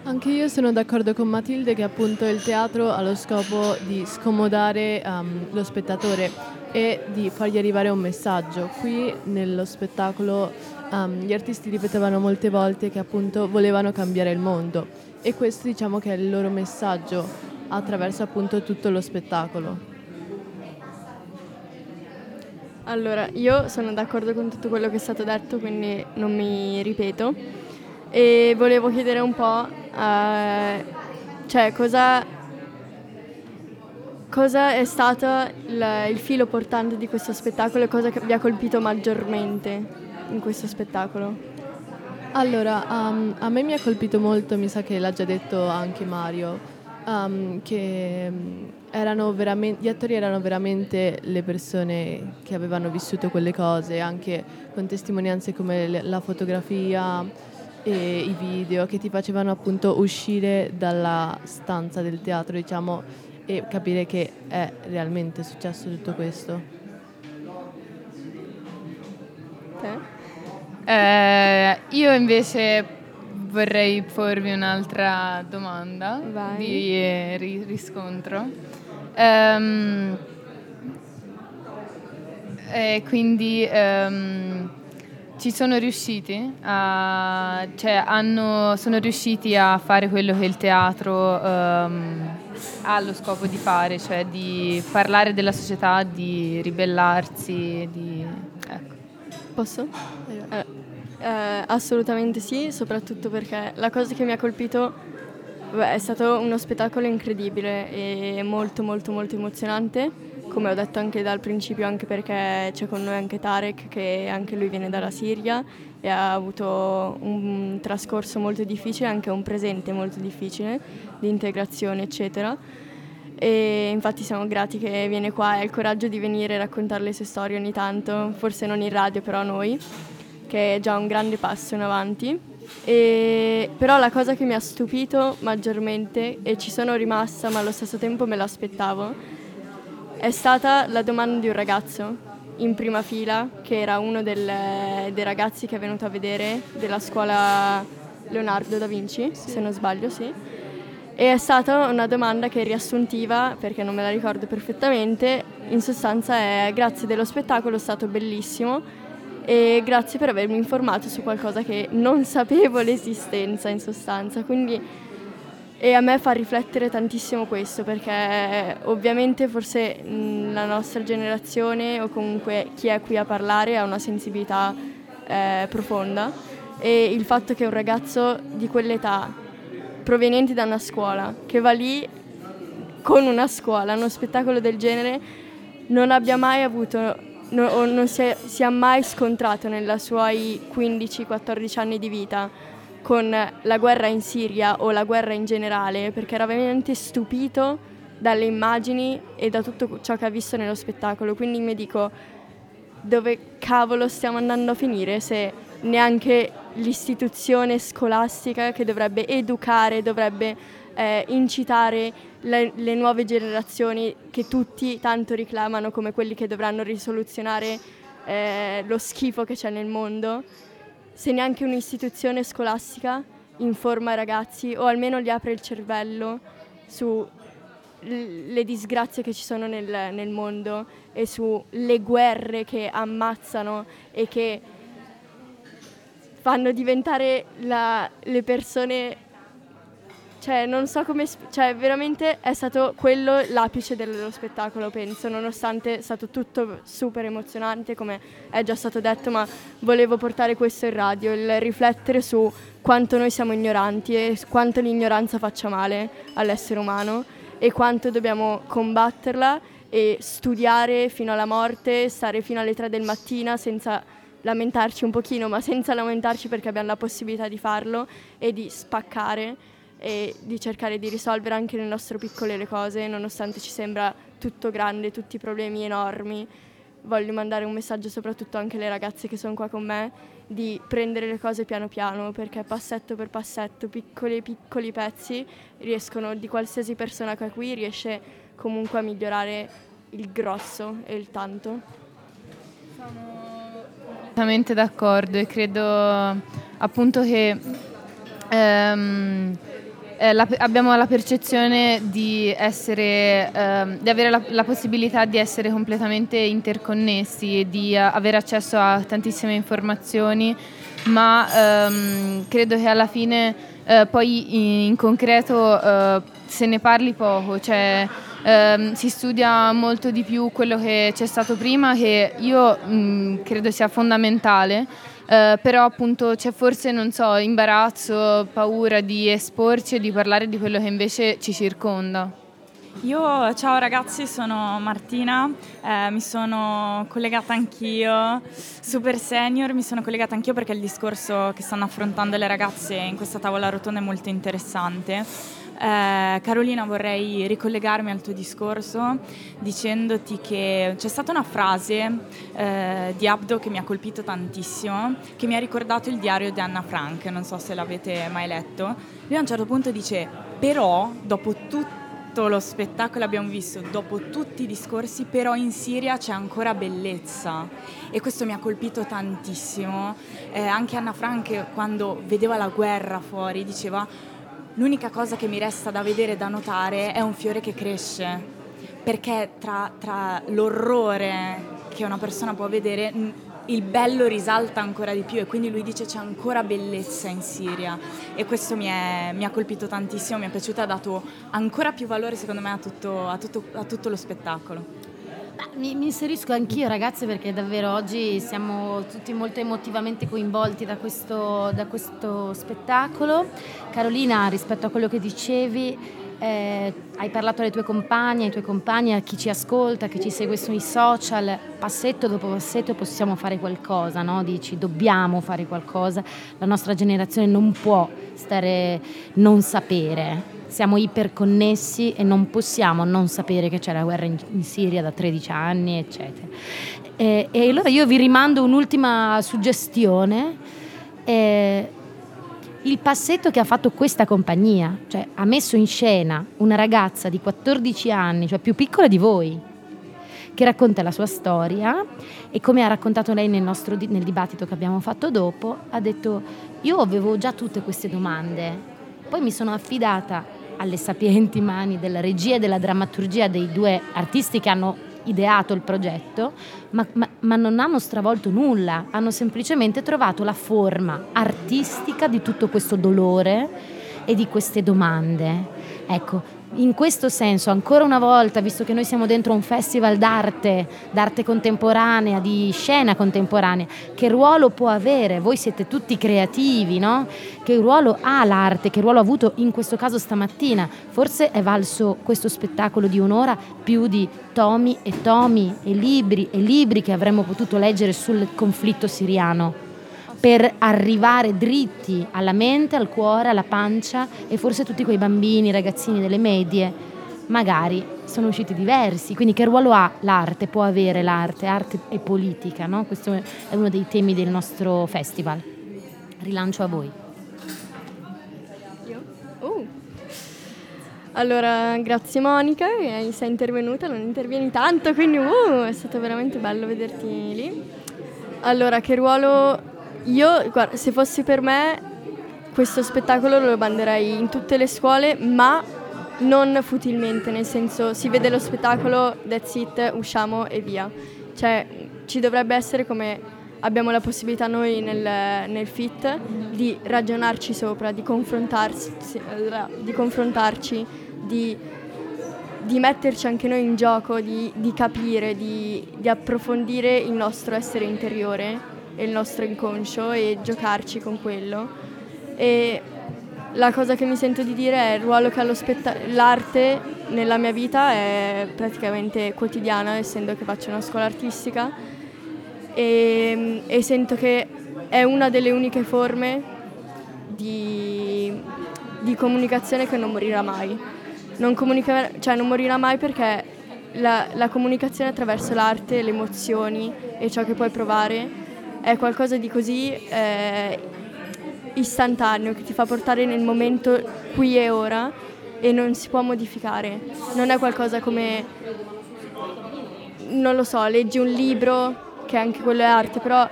Anche io sono d'accordo con Matilde che appunto il teatro ha lo scopo di scomodare ehm, lo spettatore e di fargli arrivare un messaggio. Qui nello spettacolo ehm, gli artisti ripetevano molte volte che appunto volevano cambiare il mondo e questo diciamo che è il loro messaggio attraverso appunto tutto lo spettacolo. Allora, io sono d'accordo con tutto quello che è stato detto, quindi non mi ripeto. E volevo chiedere un po', eh, cioè, cosa, cosa è stato il, il filo portante di questo spettacolo e cosa vi ha colpito maggiormente in questo spettacolo? Allora, um, a me mi ha colpito molto, mi sa che l'ha già detto anche Mario, um, che gli attori erano veramente le persone che avevano vissuto quelle cose, anche con testimonianze come la fotografia e i video che ti facevano appunto uscire dalla stanza del teatro, diciamo, e capire che è realmente successo tutto questo. Eh, io invece vorrei porvi un'altra domanda Vai. di eh, ri- riscontro. Ehm, e quindi ehm, ci sono riusciti a, cioè hanno, sono riusciti a fare quello che il teatro ehm, ha lo scopo di fare, cioè di parlare della società, di ribellarsi, di... Ecco. Posso? Eh, eh, assolutamente sì, soprattutto perché la cosa che mi ha colpito beh, è stato uno spettacolo incredibile e molto molto molto emozionante, come ho detto anche dal principio, anche perché c'è con noi anche Tarek che anche lui viene dalla Siria e ha avuto un trascorso molto difficile, anche un presente molto difficile di integrazione eccetera e infatti siamo grati che viene qua e ha il coraggio di venire e raccontare le sue storie ogni tanto, forse non in radio però a noi, che è già un grande passo in avanti. E, però la cosa che mi ha stupito maggiormente e ci sono rimasta ma allo stesso tempo me l'aspettavo è stata la domanda di un ragazzo in prima fila che era uno del- dei ragazzi che è venuto a vedere della scuola Leonardo da Vinci, se non sbaglio, sì. E è stata una domanda che riassuntiva, perché non me la ricordo perfettamente, in sostanza è grazie dello spettacolo, è stato bellissimo e grazie per avermi informato su qualcosa che non sapevo l'esistenza in sostanza. Quindi e a me fa riflettere tantissimo questo perché ovviamente forse mh, la nostra generazione o comunque chi è qui a parlare ha una sensibilità eh, profonda e il fatto che un ragazzo di quell'età proveniente da una scuola che va lì con una scuola, uno spettacolo del genere, non abbia mai avuto no- non si è, mai scontrato nei suoi 15-14 anni di vita con la guerra in Siria o la guerra in generale, perché era veramente stupito dalle immagini e da tutto ciò che ha visto nello spettacolo. Quindi mi dico, dove cavolo stiamo andando a finire se neanche l'istituzione scolastica che dovrebbe educare, dovrebbe eh, incitare le, le nuove generazioni che tutti tanto reclamano come quelli che dovranno risoluzionare eh, lo schifo che c'è nel mondo, se neanche un'istituzione scolastica informa i ragazzi o almeno gli apre il cervello su l- le disgrazie che ci sono nel, nel mondo e sulle guerre che ammazzano e che fanno diventare la- le persone cioè, non so come. cioè, veramente è stato quello l'apice dello spettacolo, penso, nonostante è stato tutto super emozionante, come è già stato detto, ma volevo portare questo in radio, il riflettere su quanto noi siamo ignoranti e quanto l'ignoranza faccia male all'essere umano e quanto dobbiamo combatterla e studiare fino alla morte, stare fino alle 3 del mattina senza lamentarci un pochino, ma senza lamentarci perché abbiamo la possibilità di farlo e di spaccare e di cercare di risolvere anche nel nostro piccole le cose, nonostante ci sembra tutto grande, tutti i problemi enormi. Voglio mandare un messaggio soprattutto anche alle ragazze che sono qua con me di prendere le cose piano piano perché passetto per passetto, piccoli piccoli pezzi riescono di qualsiasi persona che è qui riesce comunque a migliorare il grosso e il tanto. Completamente d'accordo e credo appunto che ehm, eh, la- abbiamo la percezione di, essere, ehm, di avere la, la possibilità di essere completamente interconnessi di eh, avere accesso a tantissime informazioni, ma ehm, credo che alla fine eh, poi in, in concreto eh, se ne parli poco, cioè ehm, si studia molto di più quello che c'è stato prima, che io mh, credo sia fondamentale. Eh, però appunto c'è forse, non so, imbarazzo, paura di esporci e di parlare di quello che invece ci circonda. Io, ciao ragazzi, sono Martina, eh, mi sono collegata anch'io, super senior, mi sono collegata anch'io perché il discorso che stanno affrontando le ragazze in questa tavola rotonda è molto interessante. Eh, Carolina, vorrei ricollegarmi al tuo discorso dicendoti che c'è stata una frase eh, di Abdo che mi ha colpito tantissimo, che mi ha ricordato il diario di Anna Frank, non so se l'avete mai letto. Lui a un certo punto dice, però dopo tutto lo spettacolo abbiamo visto, dopo tutti i discorsi, però in Siria c'è ancora bellezza e questo mi ha colpito tantissimo. Eh, anche Anna Frank quando vedeva la guerra fuori diceva l'unica cosa che mi resta da vedere e da notare è un fiore che cresce, perché tra, tra l'orrore che una persona può vedere il bello risalta ancora di più e quindi lui dice c'è ancora bellezza in Siria e questo mi, è- mi ha colpito tantissimo, mi è piaciuto, ha dato ancora più valore secondo me a tutto, a tutto- a tutto lo spettacolo. Mi, mi inserisco anch'io ragazze perché davvero oggi siamo tutti molto emotivamente coinvolti da questo, da questo spettacolo. Carolina, rispetto a quello che dicevi, eh, hai parlato alle tue compagne, ai tuoi compagni, a chi ci ascolta, chi ci segue sui social, passetto dopo passetto possiamo fare qualcosa, no? Dici, dobbiamo fare qualcosa, la nostra generazione non può stare non sapere. Siamo iperconnessi e non possiamo non sapere che c'è la guerra in, in Siria da 13 anni, eccetera. E, e allora io vi rimando un'ultima suggestione. Eh, il passetto che ha fatto questa compagnia, cioè ha messo in scena una ragazza di 14 anni, cioè più piccola di voi, che racconta la sua storia e come ha raccontato lei nel, nostro nel dibattito che abbiamo fatto dopo, ha detto io avevo già tutte queste domande, poi mi sono affidata alle sapienti mani della regia e della drammaturgia dei due artisti che hanno ideato il progetto, ma, ma- ma non hanno stravolto nulla, hanno semplicemente trovato la forma artistica di tutto questo dolore e di queste domande. Ecco, in questo senso, ancora una volta, visto che noi siamo dentro un festival d'arte, d'arte contemporanea, di scena contemporanea, che ruolo può avere? Voi siete tutti creativi, no? Che ruolo ha l'arte? Che ruolo ha avuto in questo caso stamattina? Forse è valso questo spettacolo di un'ora più di tomi e tomi e libri e libri che avremmo potuto leggere sul conflitto siriano per arrivare dritti alla mente, al cuore, alla pancia e forse tutti quei bambini, ragazzini delle medie, magari sono usciti diversi. Quindi che ruolo ha l'arte, può avere l'arte, arte e politica, no? Questo è uno dei temi del nostro festival. Rilancio a voi. Uh. Allora, grazie Monica che sei intervenuta, non intervieni tanto, quindi uh, è stato veramente bello vederti lì. Allora, che ruolo io, guarda, se fosse per me questo spettacolo lo manderei in tutte le scuole, ma non futilmente, nel senso si vede lo spettacolo, that's it, usciamo e via. Cioè ci dovrebbe essere come abbiamo la possibilità noi nel, nel fit di ragionarci sopra, di confrontarsi, di, confrontarci, di, di metterci anche noi in gioco, di, di capire, di approfondire il nostro essere interiore e il nostro inconscio e giocarci con quello. E la cosa che mi sento di dire è il ruolo che spetta- l'arte nella mia vita è praticamente quotidiana, essendo che faccio una scuola artistica e, e sento che è una delle uniche forme di, di comunicazione che non morirà mai. Non, comunica- cioè non morirà mai perché la, la comunicazione attraverso l'arte, le emozioni e ciò che puoi provare è qualcosa di così eh, istantaneo che ti fa portare nel momento qui e ora e non si può modificare. Non è qualcosa come, non lo so, leggi un libro, che anche quello è arte, però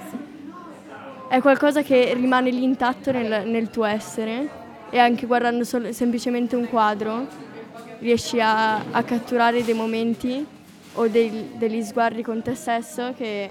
è qualcosa che rimane lì intatto nel, nel tuo essere e anche guardando sol- semplicemente un quadro riesci a, a catturare dei momenti o dei, degli sguardi con te stesso che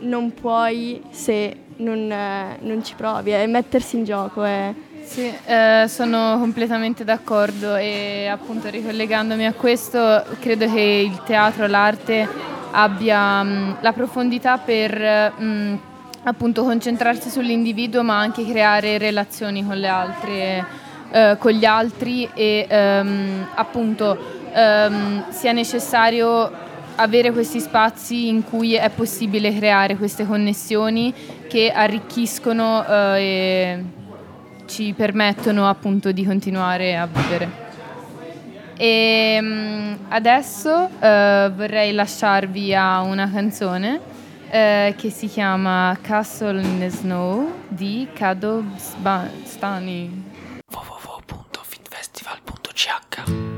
non puoi se non, eh, non ci provi, è mettersi in gioco. È... Sì, eh, sono completamente d'accordo e appunto ricollegandomi a questo credo che il teatro, l'arte abbia mh, la profondità per mh, appunto concentrarsi sull'individuo ma anche creare relazioni con le altre, eh, con gli altri e ehm, appunto ehm, sia necessario avere questi spazi in cui è possibile creare queste connessioni che arricchiscono eh, e ci permettono appunto di continuare a vivere. E mm, adesso eh, vorrei lasciarvi a una canzone eh, che si chiama Castle in the Snow di Kado Stani. www.fitfestival.ch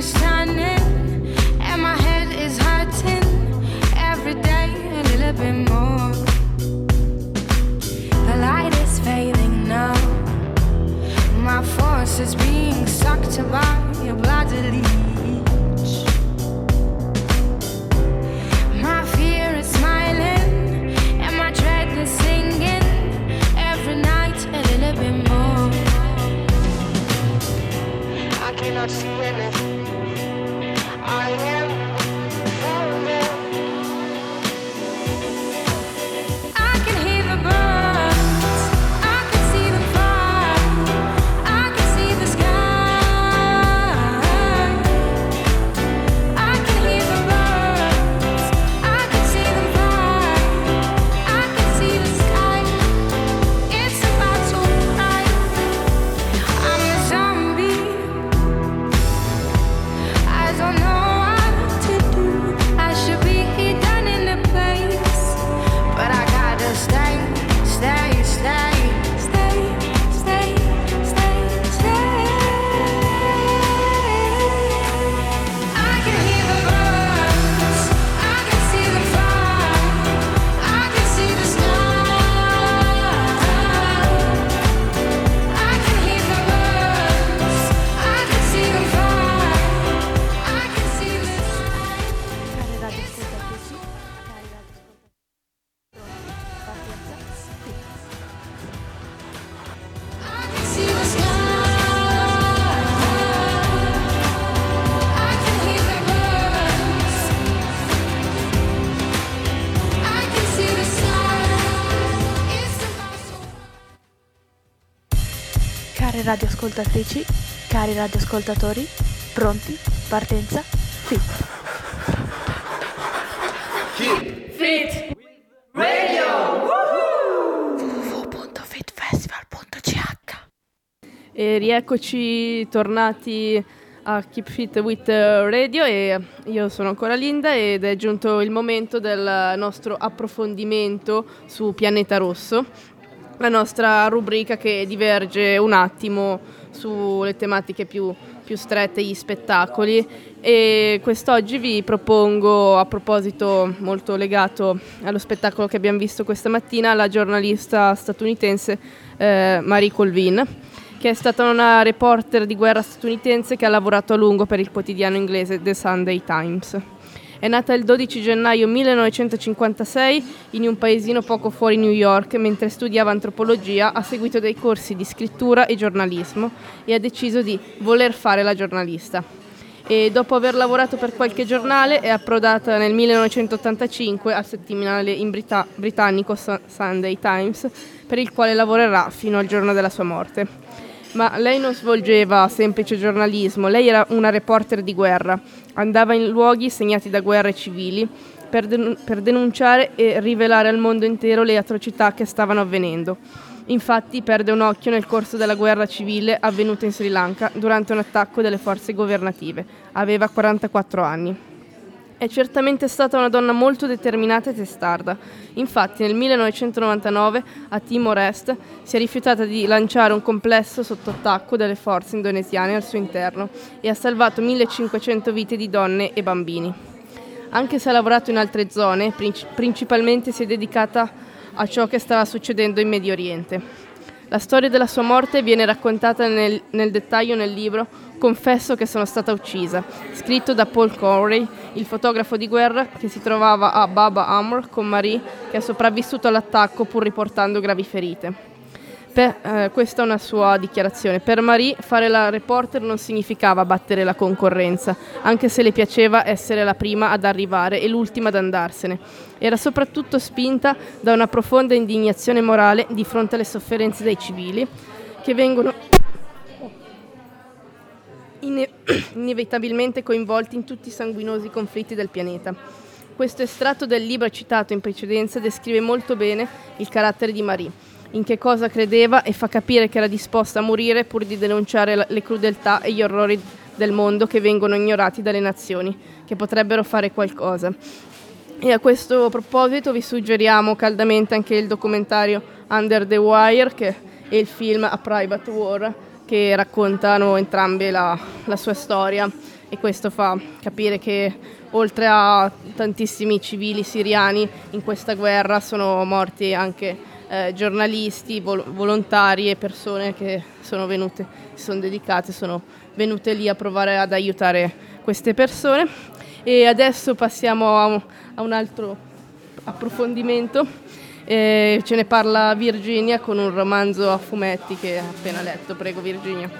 is turning and my head is hurting every day a little bit more. The light is fading now. My force is being sucked by a bloody leech. My fear is smiling and my dread is singing every night a little bit more. I cannot see anything. Radioascoltatrici, cari radioascoltatori, pronti? Partenza, fit. Fit Radio! www.fit E rieccoci tornati a Keep Fit with Radio e io sono ancora Linda ed è giunto il momento del nostro approfondimento su Pianeta Rosso, la nostra rubrica che diverge un attimo sulle tematiche più, più strette, gli spettacoli e quest'oggi vi propongo a proposito molto legato allo spettacolo che abbiamo visto questa mattina la giornalista statunitense eh, Marie Colvin che è stata una reporter di guerra statunitense che ha lavorato a lungo per il quotidiano inglese The Sunday Times. È nata il 12 gennaio 1956 in un paesino poco fuori New York mentre studiava antropologia, ha seguito dei corsi di scrittura e giornalismo e ha deciso di voler fare la giornalista. E dopo aver lavorato per qualche giornale è approdata nel 1985 al settimanale in Brita- britannico Su- Sunday Times per il quale lavorerà fino al giorno della sua morte. Ma lei non svolgeva semplice giornalismo, lei era una reporter di guerra, andava in luoghi segnati da guerre civili per, denun- per denunciare e rivelare al mondo intero le atrocità che stavano avvenendo. Infatti perde un occhio nel corso della guerra civile avvenuta in Sri Lanka durante un attacco delle forze governative. Aveva 44 anni. È certamente stata una donna molto determinata e testarda. Infatti nel 1999 a Timor Est si è rifiutata di lanciare un complesso sotto attacco delle forze indonesiane al suo interno e ha salvato 1500 vite di donne e bambini. Anche se ha lavorato in altre zone, princi- principalmente si è dedicata a ciò che stava succedendo in Medio Oriente. La storia della sua morte viene raccontata nel, nel dettaglio nel libro Confesso che sono stata uccisa, scritto da Paul Corey, il fotografo di guerra che si trovava a Baba Amr con Marie, che è sopravvissuto all'attacco pur riportando gravi ferite. Per- eh, questa è una sua dichiarazione. Per Marie fare la reporter non significava battere la concorrenza, anche se le piaceva essere la prima ad arrivare e l'ultima ad andarsene. Era soprattutto spinta da una profonda indignazione morale di fronte alle sofferenze dei civili che vengono ine- inevitabilmente coinvolti in tutti i sanguinosi conflitti del pianeta. Questo estratto del libro citato in precedenza descrive molto bene il carattere di Marie, in che cosa credeva e fa capire che era disposta a morire pur di denunciare le crudeltà e gli orrori del mondo che vengono ignorati dalle nazioni, che potrebbero fare qualcosa. E a questo proposito vi suggeriamo caldamente anche il documentario Under the Wire che, e il film A Private War che raccontano entrambe la, la sua storia e questo fa capire che oltre a tantissimi civili siriani in questa guerra sono morti anche eh, giornalisti, vol- volontari e persone che sono venute, si sono dedicate, sono venute lì a provare ad aiutare queste persone. E adesso passiamo a un, a un altro approfondimento. Eh, ce ne parla Virginia con un romanzo a fumetti che ha appena letto. Prego Virginia.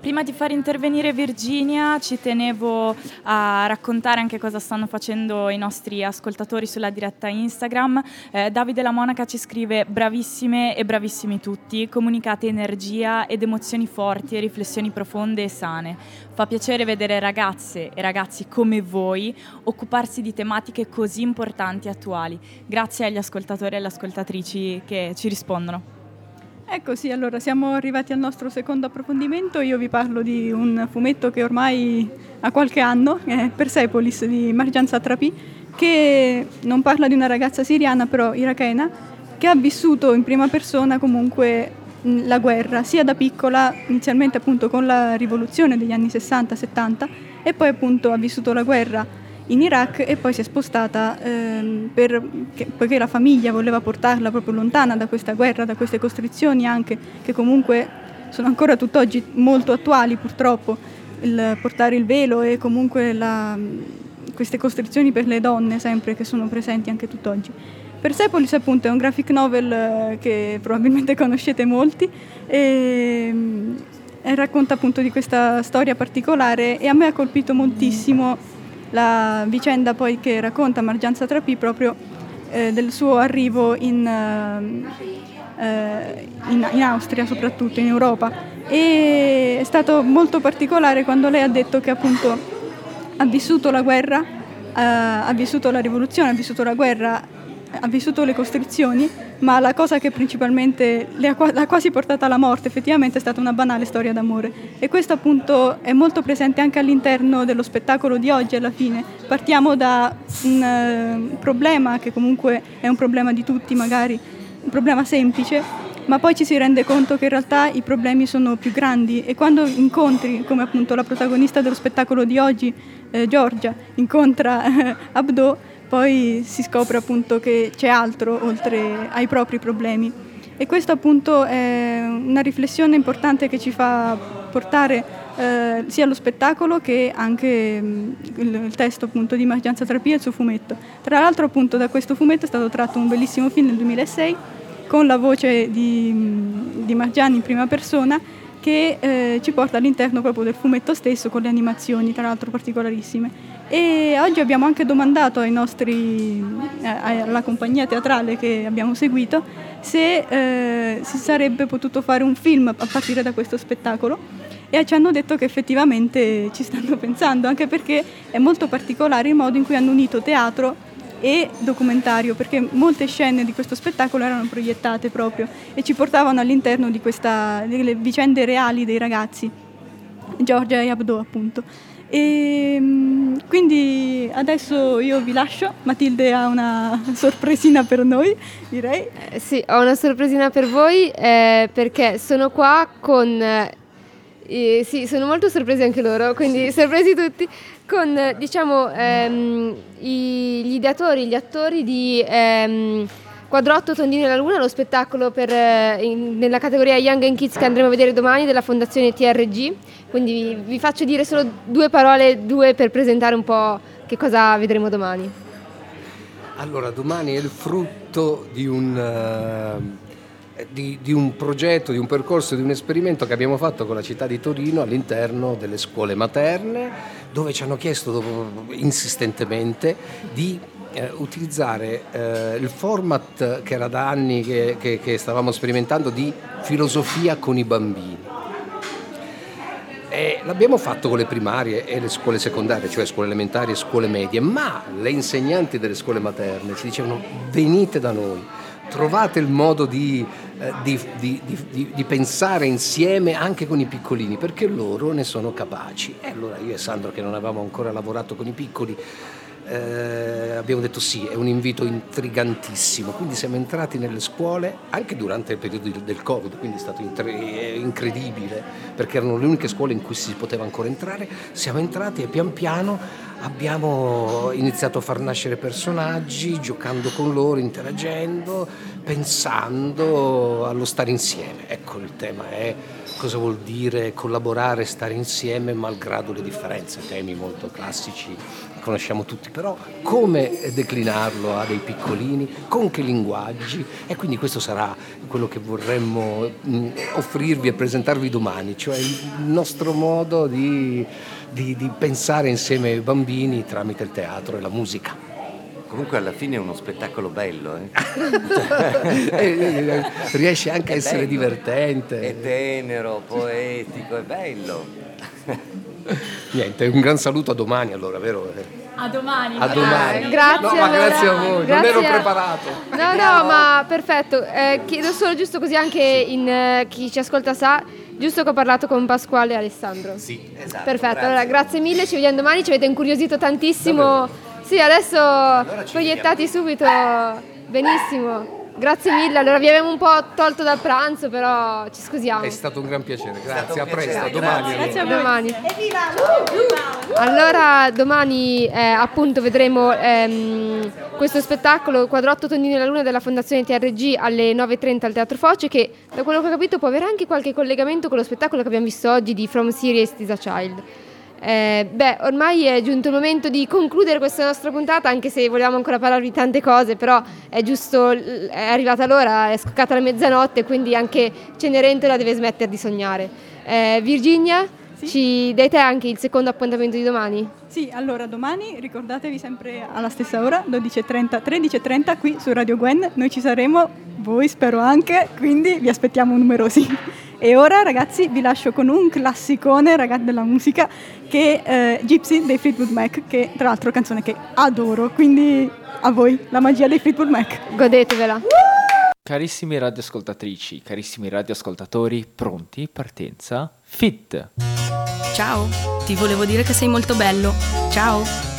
Prima di far intervenire Virginia ci tenevo a raccontare anche cosa stanno facendo i nostri ascoltatori sulla diretta Instagram. Eh, Davide La Monaca ci scrive bravissime e bravissimi tutti, comunicate energia ed emozioni forti e riflessioni profonde e sane. Fa piacere vedere ragazze e ragazzi come voi occuparsi di tematiche così importanti e attuali. Grazie agli ascoltatori e alle ascoltatrici che ci rispondono. Ecco sì, allora siamo arrivati al nostro secondo approfondimento. Io vi parlo di un fumetto che ormai ha qualche anno, è Persepolis di Marjan Satrapi, che non parla di una ragazza siriana, però irachena, che ha vissuto in prima persona comunque la guerra, sia da piccola, inizialmente appunto con la rivoluzione degli anni 60-70, e poi appunto ha vissuto la guerra in Iraq e poi si è spostata ehm, per, che- poiché la famiglia voleva portarla proprio lontana da questa guerra, da queste costrizioni anche che comunque sono ancora tutt'oggi molto attuali purtroppo, il portare il velo e comunque la- queste costrizioni per le donne sempre che sono presenti anche tutt'oggi. Persepolis appunto è un graphic novel eh, che probabilmente conoscete molti e, mm, e racconta appunto di questa storia particolare e a me ha colpito moltissimo la vicenda poi che racconta Marjan Satrapi proprio eh, del suo arrivo in, eh, eh, in- in Austria soprattutto, in Europa. E è stato molto particolare quando lei ha detto che appunto ha vissuto la guerra, eh, ha vissuto la rivoluzione, ha vissuto la guerra ha vissuto le costrizioni, ma la cosa che principalmente le ha, quasi portata alla morte effettivamente è stata una banale storia d'amore. E questo appunto è molto presente anche all'interno dello spettacolo di oggi alla fine. Partiamo da un eh, problema che comunque è un problema di tutti magari, un problema semplice, ma poi ci si rende conto che in realtà i problemi sono più grandi e quando incontri, come appunto la protagonista dello spettacolo di oggi, eh, Giorgia, incontra eh, Abdo, poi si scopre appunto che c'è altro oltre ai propri problemi. E questo appunto è una riflessione importante che ci fa portare eh, sia lo spettacolo che anche mh, il, il testo appunto di Margianza Trapia e il suo fumetto. Tra l'altro appunto da questo fumetto è stato tratto un bellissimo film nel 2006 con la voce di, di Margiani in prima persona che eh, ci porta all'interno proprio del fumetto stesso con le animazioni tra l'altro particolarissime. E oggi abbiamo anche domandato nostri, eh, alla compagnia teatrale che abbiamo seguito se eh, si sarebbe potuto fare un film a partire da questo spettacolo e ci hanno detto che effettivamente ci stanno pensando, anche perché è molto particolare il modo in cui hanno unito teatro e documentario, perché molte scene di questo spettacolo erano proiettate proprio e ci portavano all'interno di questa, delle vicende reali dei ragazzi, Giorgia e Abdo appunto. E mm, quindi adesso io vi lascio, Matilde ha una sorpresina per noi, direi. Eh, sì, ho una sorpresina per voi eh, perché sono qua con... eh, sì, sono molto sorpresi anche loro, quindi sorpresi tutti, con diciamo ehm, i- gli ideatori, gli attori di ehm, Quadrotto Tondini alla Luna, lo spettacolo per, eh, in- nella categoria Young and Kids che andremo a vedere domani della Fondazione TRG. Quindi vi, vi faccio dire solo due parole, due per presentare un po' che cosa vedremo domani. Allora, domani è il frutto di un, eh, di, di un progetto, di un percorso, di un esperimento che abbiamo fatto con la città di Torino all'interno delle scuole materne, dove ci hanno chiesto insistentemente di eh, utilizzare eh, il format che era da anni che, che- che stavamo sperimentando di filosofia con i bambini. E l'abbiamo fatto con le primarie e le scuole secondarie, cioè scuole elementari e scuole medie, ma le insegnanti delle scuole materne ci dicevano venite da noi, trovate il modo di, di- di- di- di- di pensare insieme anche con i piccolini, perché loro ne sono capaci. E allora io e Sandro, che non avevamo ancora lavorato con i piccoli, eh, abbiamo detto sì, è un invito intrigantissimo, quindi siamo entrati nelle scuole anche durante il periodo del Covid, quindi è stato eh, incredibile perché erano le uniche scuole in cui si poteva ancora entrare, siamo entrati e pian piano abbiamo iniziato a far nascere personaggi, giocando con loro, interagendo, pensando allo stare insieme. Ecco il tema è cosa vuol dire collaborare, stare insieme malgrado le differenze, temi molto classici conosciamo tutti, però come declinarlo a dei piccolini, con che linguaggi e quindi questo sarà quello che vorremmo mh, offrirvi e presentarvi domani, cioè il nostro modo di, di- di pensare insieme ai bambini tramite il teatro e la musica. Comunque alla fine è uno spettacolo bello, eh? Eh, riesce anche a È essere bello. divertente. È tenero, poetico, è bello. Niente, un gran saluto a domani allora, vero? A domani. A domani. Ah, grazie, No, ma allora. grazie a voi, Grazie non ero preparato. No, no, ma perfetto. Eh, chiedo solo giusto così anche in, eh, chi ci ascolta sa, giusto che ho parlato con Pasquale e Alessandro. Sì, esatto. Perfetto, grazie. allora grazie mille, ci vediamo domani, ci avete incuriosito tantissimo. Sì, adesso proiettati subito. Benissimo. Grazie mille, allora vi abbiamo un po' tolto dal pranzo, però ci scusiamo. È stato un gran piacere, grazie, a presto, a domani. grazie. allora. domani. Allora domani eh, appunto vedremo ehm, questo spettacolo Quadrotto Tondini alla Luna della Fondazione TRG alle 9.30 al Teatro Foce che da quello che ho capito può avere anche qualche collegamento con lo spettacolo che abbiamo visto oggi di From Serious is a Child. Eh, beh, ormai è giunto il momento di concludere questa nostra puntata, anche se volevamo ancora parlarvi di tante cose, però è giusto, è arrivata l'ora, è scoccata la mezzanotte, quindi anche Cenerentola deve smettere di sognare. Eh, Virginia, Ci dai te anche il secondo appuntamento di domani? Sì, allora domani ricordatevi sempre alla stessa ora, 12.30, 13.30 qui su Radio Gwen, noi ci saremo, voi spero anche, quindi vi aspettiamo numerosi. E ora ragazzi vi lascio con un classicone ragazzi della musica che è Gypsy dei Fleetwood Mac, che tra l'altro è una canzone che adoro, quindi a voi la magia dei Fleetwood Mac. Godetevela. Carissimi radioascoltatrici, carissimi radioascoltatori, pronti? Partenza? Fit! Ciao, ti volevo dire che sei molto bello. Ciao.